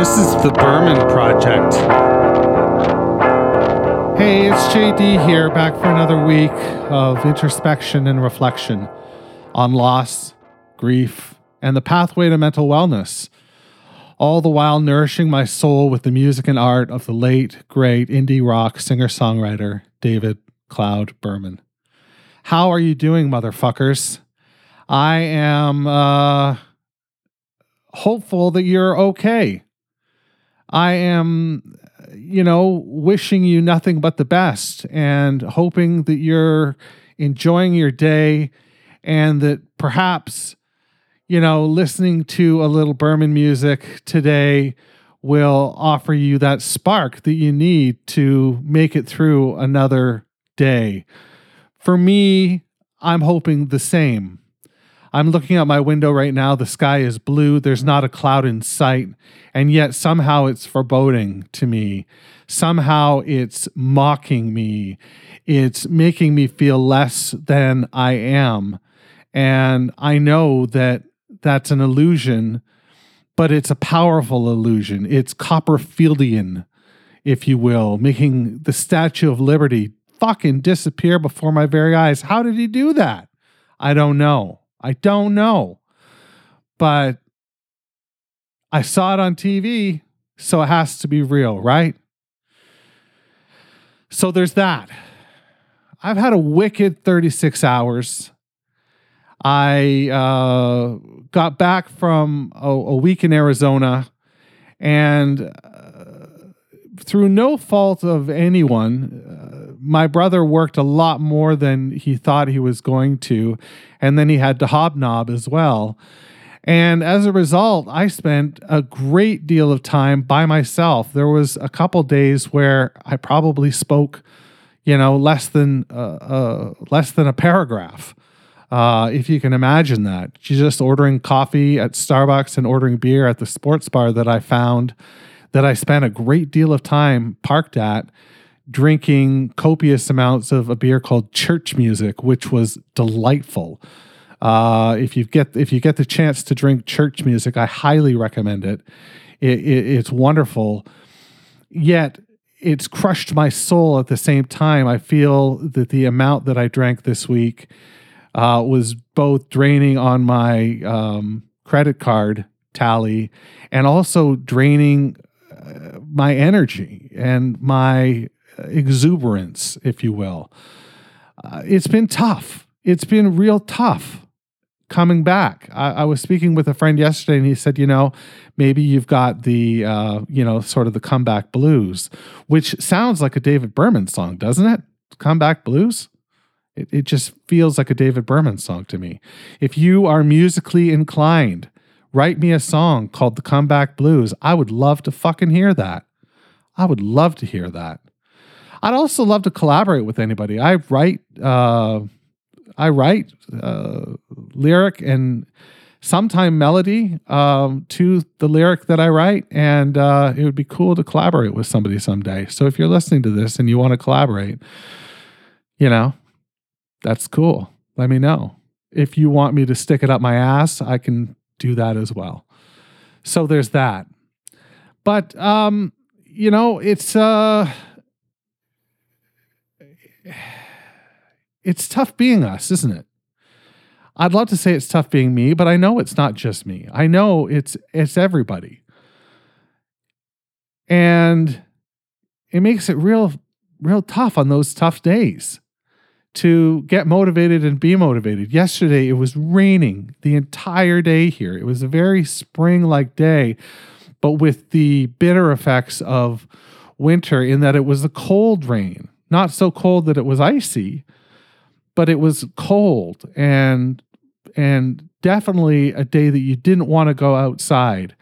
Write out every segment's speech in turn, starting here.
This is the Berman Project. Hey, it's JD here, back for another week of introspection and reflection on loss, grief, and the pathway to mental wellness. All the while nourishing my soul with the music and art of the late, great indie rock singer songwriter David Cloud Berman. How are you doing, motherfuckers? I am uh, hopeful that you're okay. I am, you know, wishing you nothing but the best and hoping that you're enjoying your day and that perhaps, you know, listening to a little Berman music today will offer you that spark that you need to make it through another day. For me, I'm hoping the same. I'm looking out my window right now. The sky is blue. There's not a cloud in sight. And yet somehow it's foreboding to me. Somehow it's mocking me. It's making me feel less than I am. And I know that that's an illusion, but it's a powerful illusion. It's Copperfieldian, if you will, making the Statue of Liberty fucking disappear before my very eyes. How did he do that? I don't know. I don't know. But I saw it on TV, so it has to be real, right? So there's that. I've had a wicked 36 hours. I uh, got back from a, a, week in Arizona, and uh, through no fault of anyone, uh, my brother worked a lot more than he thought he was going to and then he had to hobnob as well. And as a result, I spent a great deal of time by myself. There was a couple days where I probably spoke, you know, less than uh, uh, less than a paragraph, uh, if you can imagine that. Just ordering coffee at Starbucks and ordering beer at the sports bar that I found, that I spent a great deal of time parked at drinking copious amounts of a beer called Church Music, which was delightful. Uh, if you get if you get the chance to drink church music, I highly recommend it. it, it it's wonderful. Yet it's crushed my soul at the same time. I feel that the amount that I drank this week uh, was both draining on my um, credit card tally and also draining uh, my energy and my exuberance, if you will. Uh, it's been tough. It's been real tough coming back. I, I, was speaking with a friend yesterday, and he said, you know, maybe you've got the, uh, you know, sort of the comeback blues, which sounds like a David Berman song, doesn't it? Comeback blues. It, it just feels like a David Berman song to me. If you are musically inclined, write me a song called The Comeback Blues. I would love to fucking hear that. I would love to hear that. I'd also love to collaborate with anybody. I write, uh, I write uh, lyric and sometime melody um, to the lyric that I write, and uh, it would be cool to collaborate with somebody someday. So if you're listening to this and you want to collaborate, you know, that's cool. Let me know. If you want me to stick it up my ass, I can do that as well. So there's that. But um, you know, it's uh it's tough being us, isn't it? I'd love to say it's tough being me, but I know it's not just me. I know it's it's everybody. And it makes it real real tough on those tough days to get motivated and be motivated. Yesterday it was raining the entire day here. It was a very spring-like day, but with the bitter effects of winter in that it was a cold rain not so cold that it was icy, but it was cold and and definitely a day that you didn't want to go outside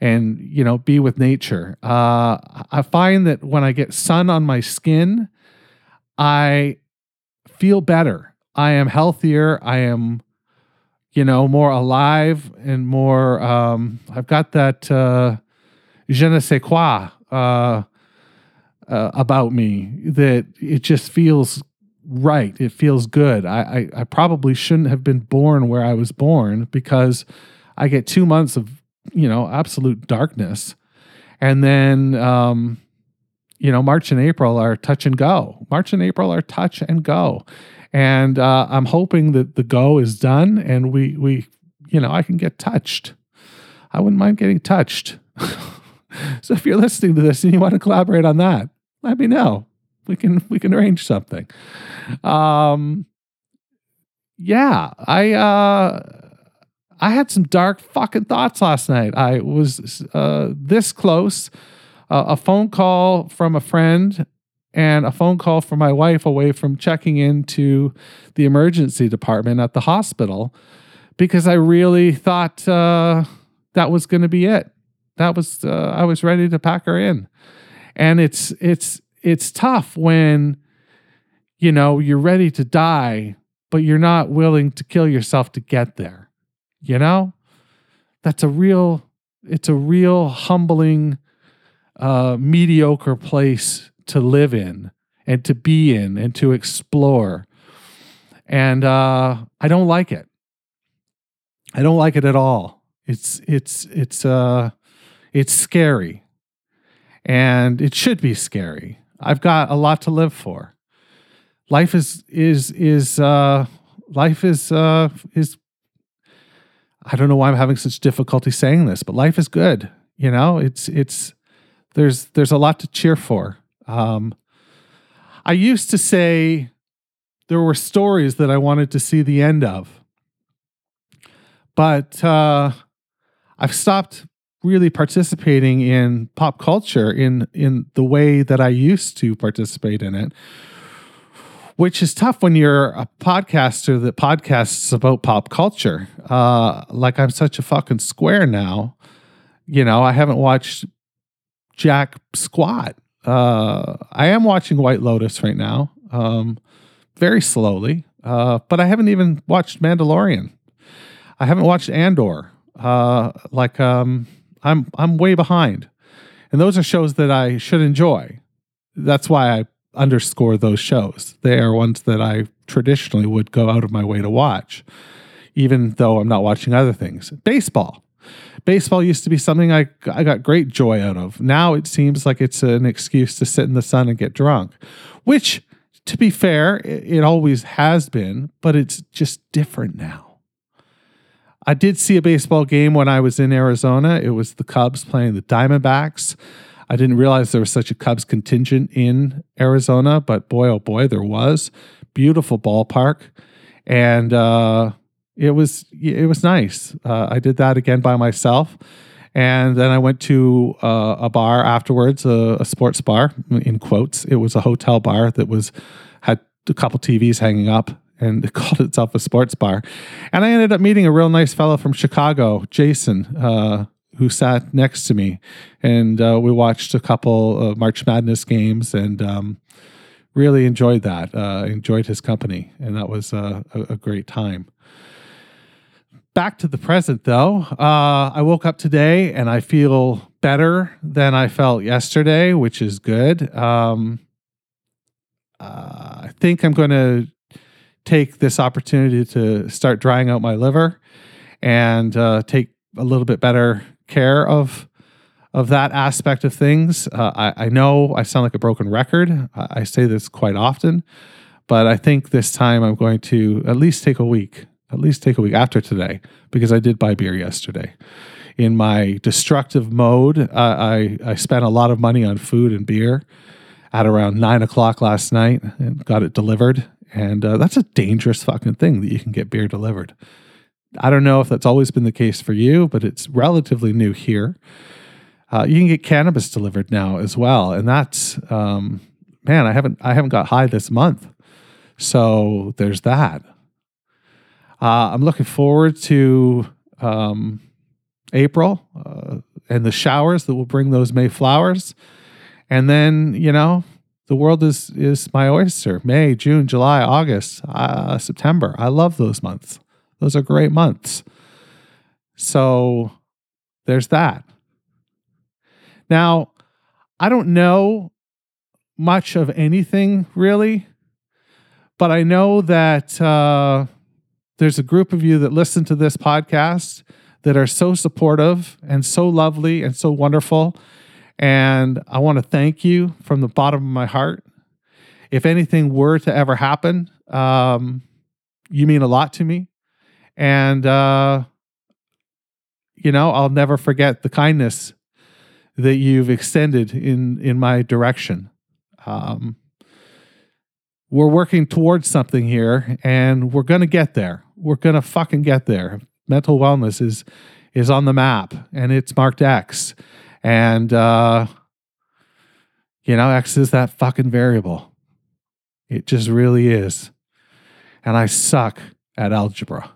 and you know be with nature. Uh, I find that when I get sun on my skin, I feel better. I am healthier. I am, you know, more alive and more. Um, I've got that uh, je ne sais quoi. Uh, uh, about me that it just feels right. It feels good. I, I, I probably shouldn't have been born where I was born because I get two months of you know absolute darkness, And then, um, you know, March and April are touch and go. March and April are touch and go. And uh, I'm hoping that the go is done and we, we, you know, I can get touched. I wouldn't mind getting touched. so if you're listening to this and you want to collaborate on that, let me know. We can we can arrange something. Um, yeah, I uh, I had some dark fucking thoughts last night. I was uh, this close. Uh, a phone call from a friend and a phone call from my wife away from checking into the emergency department at the hospital because I really thought uh, that was going to be it. That was uh, I was ready to pack her in, and it's it's it's tough when you know you're ready to die, but you're not willing to kill yourself to get there. You know, that's a real it's a real humbling, uh, mediocre place to live in and to be in and to explore. And uh, I don't like it. I don't like it at all. It's it's it's uh it's scary. And it should be scary. I've got a lot to live for. Life is is is uh life is uh is I don't know why I'm having such difficulty saying this, but life is good. You know, it's it's there's there's a lot to cheer for. Um I used to say there were stories that I wanted to see the end of. But uh I've stopped really participating in pop culture in in the way that I used to participate in it which is tough when you're a podcaster that podcasts about pop culture. Uh like I'm such a fucking square now. You know I haven't watched jack squat. Uh I am watching White Lotus right now um very slowly uh but I haven't even watched Mandalorian. I haven't watched Andor. Uh like um I'm I'm way behind. And those are shows that I should enjoy. That's why I underscore those shows. They are ones that I traditionally would go out of my way to watch, even though I'm not watching other things. Baseball. Baseball used to be something I, I got great joy out of. Now it seems like it's an excuse to sit in the sun and get drunk, which, to be fair, it, it always has been, but it's just different now. I did see a baseball game when I was in Arizona. It was the Cubs playing the Diamondbacks. I didn't realize there was such a Cubs contingent in Arizona, but boy, oh boy, there was. Beautiful ballpark, and uh, it was it was nice. Uh, I did that again by myself, and then I went to uh, a bar afterwards, a, a sports bar in quotes. It was a hotel bar that was had a couple TVs hanging up and it called itself a sports bar. And I ended up meeting a real nice fellow from Chicago, Jason, uh, who sat next to me. And uh, we watched a couple of March Madness games and um, really enjoyed that. Uh, enjoyed his company. And that was uh, a, a, great time. Back to the present, though. Uh, I woke up today and I feel better than I felt yesterday, which is good. Um, uh, I think I'm going to take this opportunity to start drying out my liver and uh, take a little bit better care of of that aspect of things. Uh, I, I, know I sound like a broken record. I, I, say this quite often, but I think this time I'm going to at least take a week, at least take a week after today, because I did buy beer yesterday. In my destructive mode, uh, I, I spent a lot of money on food and beer at around nine o'clock last night and got it delivered and uh, that's a dangerous fucking thing that you can get beer delivered. I don't know if that's always been the case for you, but it's relatively new here. Uh, you can get cannabis delivered now as well, and that's um, man, I haven't I haven't got high this month, so there's that. Uh, I'm looking forward to um, April uh, and the showers that will bring those May flowers, and then you know the world is is my oyster. May, June, July, August, uh, September. I love those months. Those are great months. So there's that. Now, I don't know much of anything really, but I know that uh, there's a group of you that listen to this podcast that are so supportive and so lovely and so wonderful and I want to thank you from the bottom of my heart. If anything were to ever happen, um, you mean a lot to me. And, uh, you know, I'll never forget the kindness that you've extended in, in my direction. Um, we're working towards something here and we're going to get there. We're going to fucking get there. Mental wellness is, is on the map and it's marked X and, uh, you know, X is that fucking variable. It just really is. And I suck at algebra.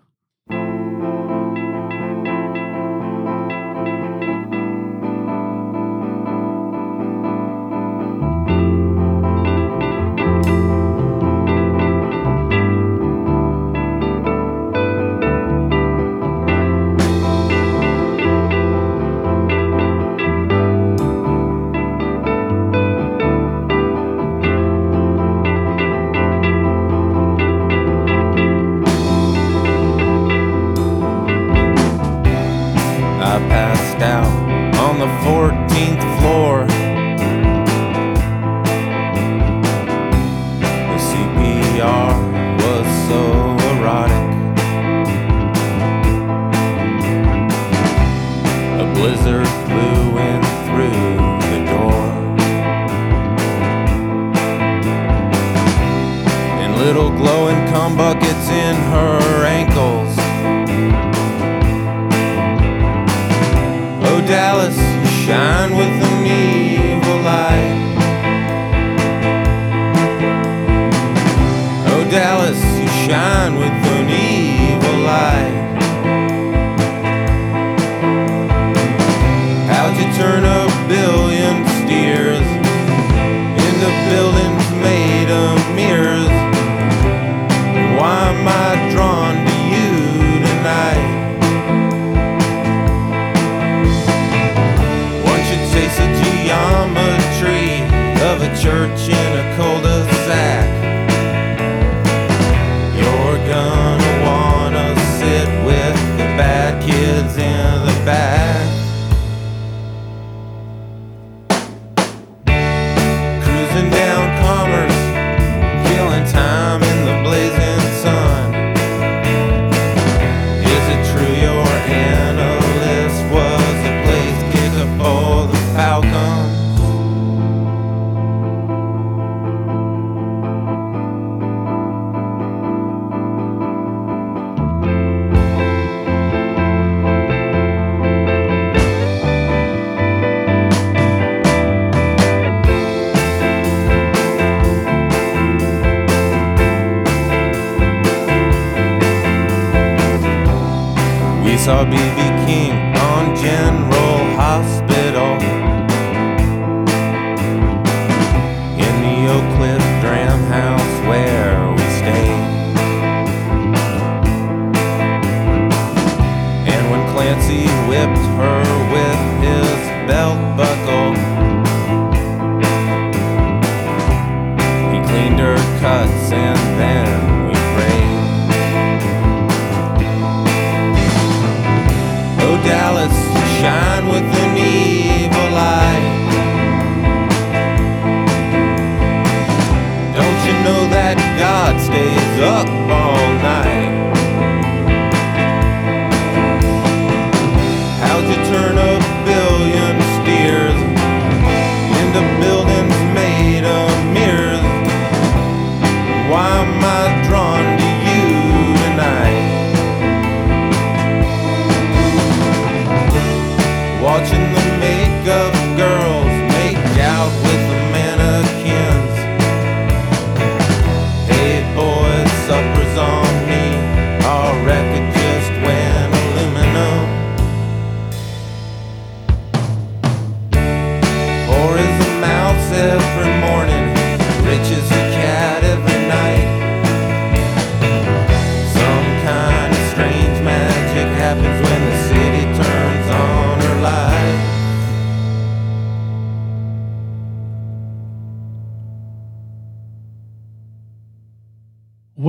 the 14th floor.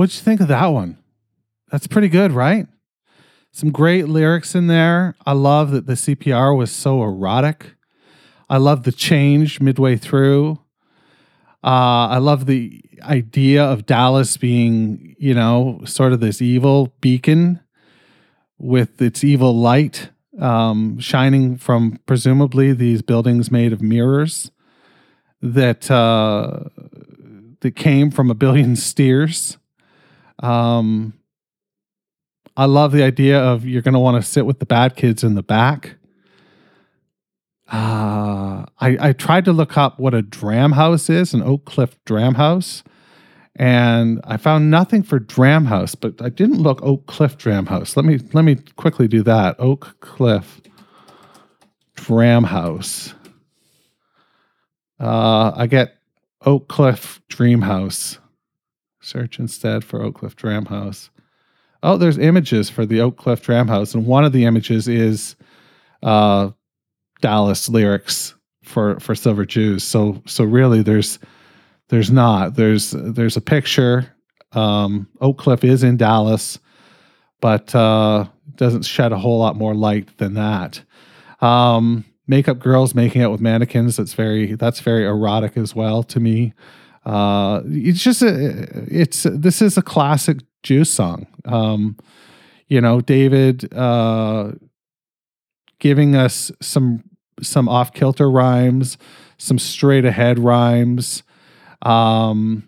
what'd you think of that one? That's pretty good, right? Some great lyrics in there. I love that the CPR was so erotic. I love the change midway through. Uh, I love the idea of Dallas being, you know, sort of this evil beacon with its evil light um, shining from presumably these buildings made of mirrors that uh, that came from a billion steers. Um, I love the idea of you're going to want to sit with the bad kids in the back. Uh, I, I tried to look up what a dram house is, an Oak Cliff dram house, and I found nothing for dram house, but I didn't look Oak Cliff dram house. Let me let me quickly do that. Oak Cliff dram house. Uh, I get Oak Cliff Dream House. Search instead for Oak Cliff Dram House. Oh, there's images for the Oak Cliff Dram House, and one of the images is uh, Dallas lyrics for for Silver Jews. So so really, there's there's not there's there's a picture. Um, Oak Cliff is in Dallas, but uh, doesn't shed a whole lot more light than that. Um, makeup girls making out with mannequins. That's very that's very erotic as well to me. Uh, it's just a, it's this is a classic Jews song. Um, you know, David uh, giving us some some off kilter rhymes, some straight ahead rhymes. Um,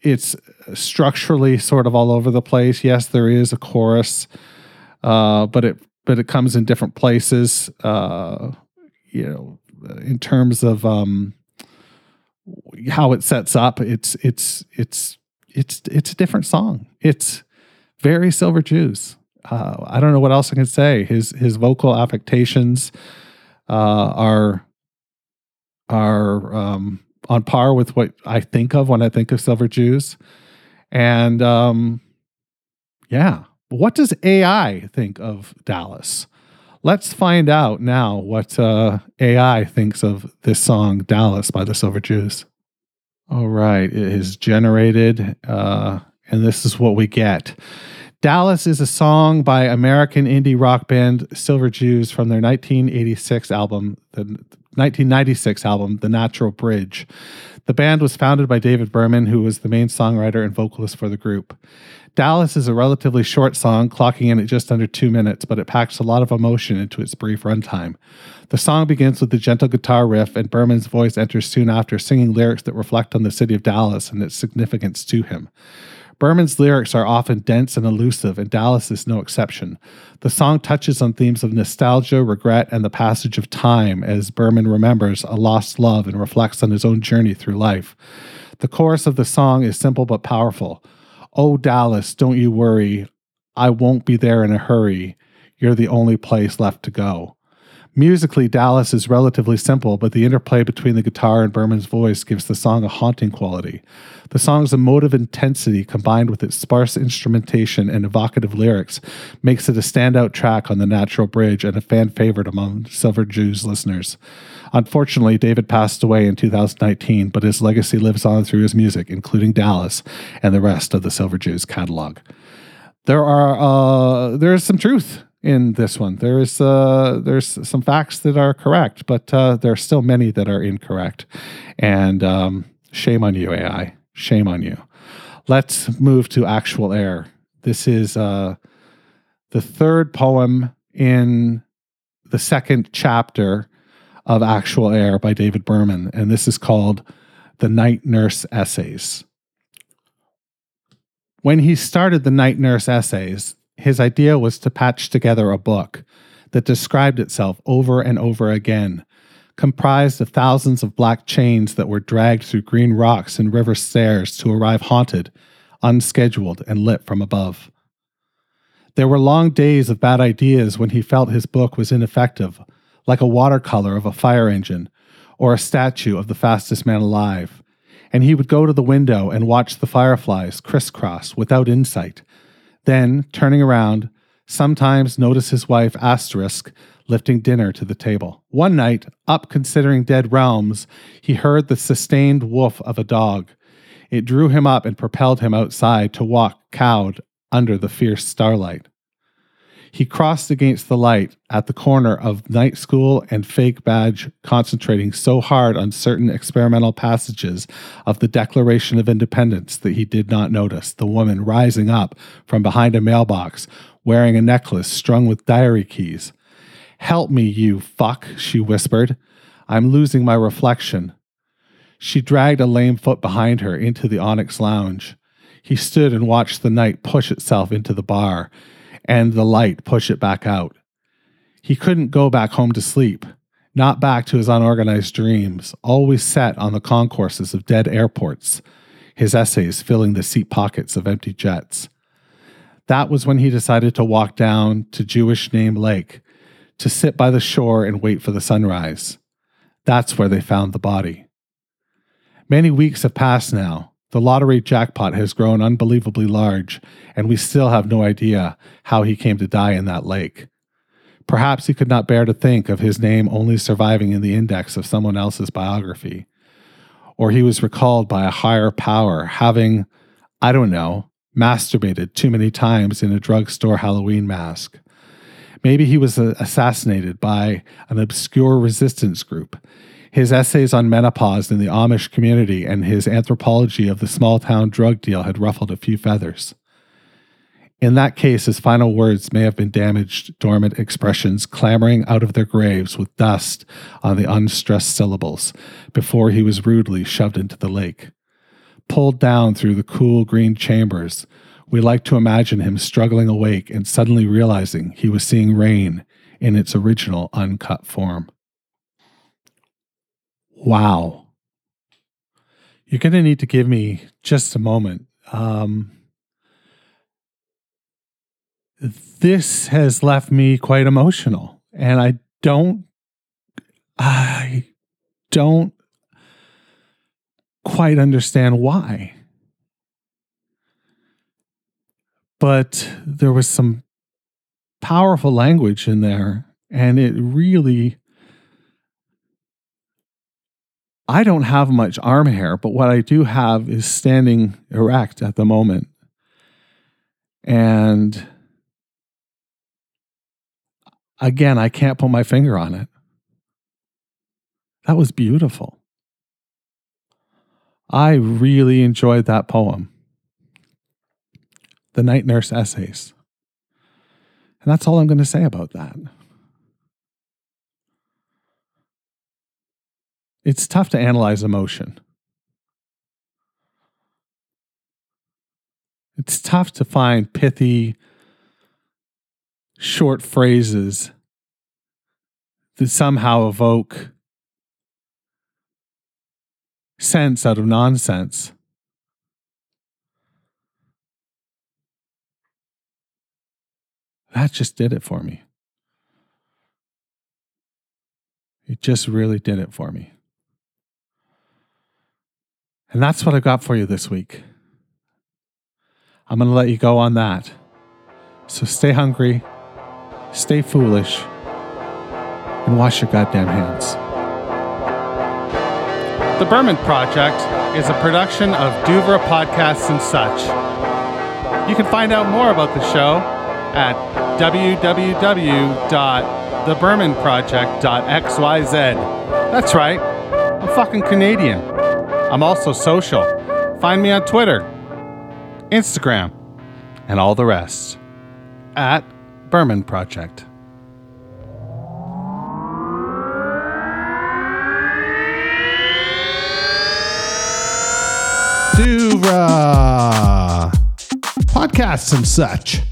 it's structurally sort of all over the place. Yes, there is a chorus, uh, but it but it comes in different places. Uh, you know, in terms of um, how it sets up, it's it's it's it's it's a different song. It's very Silver Jews. Uh, I don't know what else I can say. His his vocal affectations uh, are are um, on par with what I think of when I think of Silver Jews, and um, yeah, what does AI think of Dallas? Let's find out now what uh, AI thinks of this song, Dallas by the Silver Jews. All right, it is generated, uh, and this is what we get. Dallas is a song by American indie rock band Silver Jews from their 1986 album, the 1996 album, The Natural Bridge. The band was founded by David Berman, who was the main songwriter and vocalist for the group. Dallas is a relatively short song, clocking in at just under two minutes, but it packs a lot of emotion into its brief runtime. The song begins with a gentle guitar riff, and Berman's voice enters soon after, singing lyrics that reflect on the city of Dallas and its significance to him. Berman's lyrics are often dense and elusive, and Dallas is no exception. The song touches on themes of nostalgia, regret, and the passage of time as Berman remembers a lost love and reflects on his own journey through life. The chorus of the song is simple but powerful. Oh, Dallas, don't you worry. I won't be there in a hurry. You're the only place left to go. Musically, Dallas is relatively simple, but the interplay between the guitar and Berman's voice gives the song a haunting quality. The song's emotive intensity, combined with its sparse instrumentation and evocative lyrics, makes it a standout track on the Natural Bridge and a fan favorite among Silver Jews listeners. Unfortunately, David passed away in 2019, but his legacy lives on through his music, including Dallas and the rest of the Silver Jews catalog. There are uh, there is some truth in this one. There is uh, there's some facts that are correct, but uh, there are still many that are incorrect. And um, shame on you, AI. Shame on you. Let's move to actual air. This is uh, the third poem in the second chapter of Actual Air by David Berman, and this is called The Night Nurse Essays. When he started the Night Nurse Essays, his idea was to patch together a book that described itself over and over again, comprised of thousands of black chains that were dragged through green rocks and river stairs to arrive haunted, unscheduled, and lit from above. There were long days of bad ideas when he felt his book was ineffective, like a watercolor of a fire engine or a statue of the fastest man alive, and he would go to the window and watch the fireflies crisscross without insight then, turning around, sometimes notice his wife Asterisk lifting dinner to the table. One night, up considering dead realms, he heard the sustained woof of a dog. It drew him up and propelled him outside to walk cowed under the fierce starlight. He crossed against the light at the corner of night school and fake badge, concentrating so hard on certain experimental passages of the Declaration of Independence that he did not notice the woman rising up from behind a mailbox wearing a necklace strung with diary keys. Help me, you fuck, she whispered. I'm losing my reflection. She dragged a lame foot behind her into the Onyx lounge. He stood and watched the night push itself into the bar and the light push it back out. He couldn't go back home to sleep, not back to his unorganized dreams, always set on the concourses of dead airports, his essays filling the seat pockets of empty jets. That was when he decided to walk down to Jewish Name Lake to sit by the shore and wait for the sunrise. That's where they found the body. Many weeks have passed now. The lottery jackpot has grown unbelievably large, and we still have no idea how he came to die in that lake. Perhaps he could not bear to think of his name only surviving in the index of someone else's biography. Or he was recalled by a higher power, having, I don't know, masturbated too many times in a drugstore Halloween mask. Maybe he was uh, assassinated by an obscure resistance group his essays on menopause in the Amish community and his anthropology of the small town drug deal had ruffled a few feathers. In that case, his final words may have been damaged, dormant expressions clamoring out of their graves with dust on the unstressed syllables before he was rudely shoved into the lake. Pulled down through the cool green chambers, we like to imagine him struggling awake and suddenly realizing he was seeing rain in its original uncut form. Wow. You're going to need to give me just a moment. Um, this has left me quite emotional, and I don't, I don't quite understand why. But there was some powerful language in there, and it really I don't have much arm hair, but what I do have is standing erect at the moment. And again, I can't put my finger on it. That was beautiful. I really enjoyed that poem, The Night Nurse Essays. And that's all I'm going to say about that. It's tough to analyze emotion. It's tough to find pithy, short phrases that somehow evoke sense out of nonsense. That just did it for me. It just really did it for me. And that's what I got for you this week. I'm going to let you go on that. So stay hungry, stay foolish, and wash your goddamn hands. The Berman Project is a production of Duvra Podcasts and such. You can find out more about the show at www.thebermanproject.xyz. That's right, I'm fucking Canadian. I'm also social. Find me on Twitter, Instagram, and all the rest at Berman Project. Duvra podcasts and such.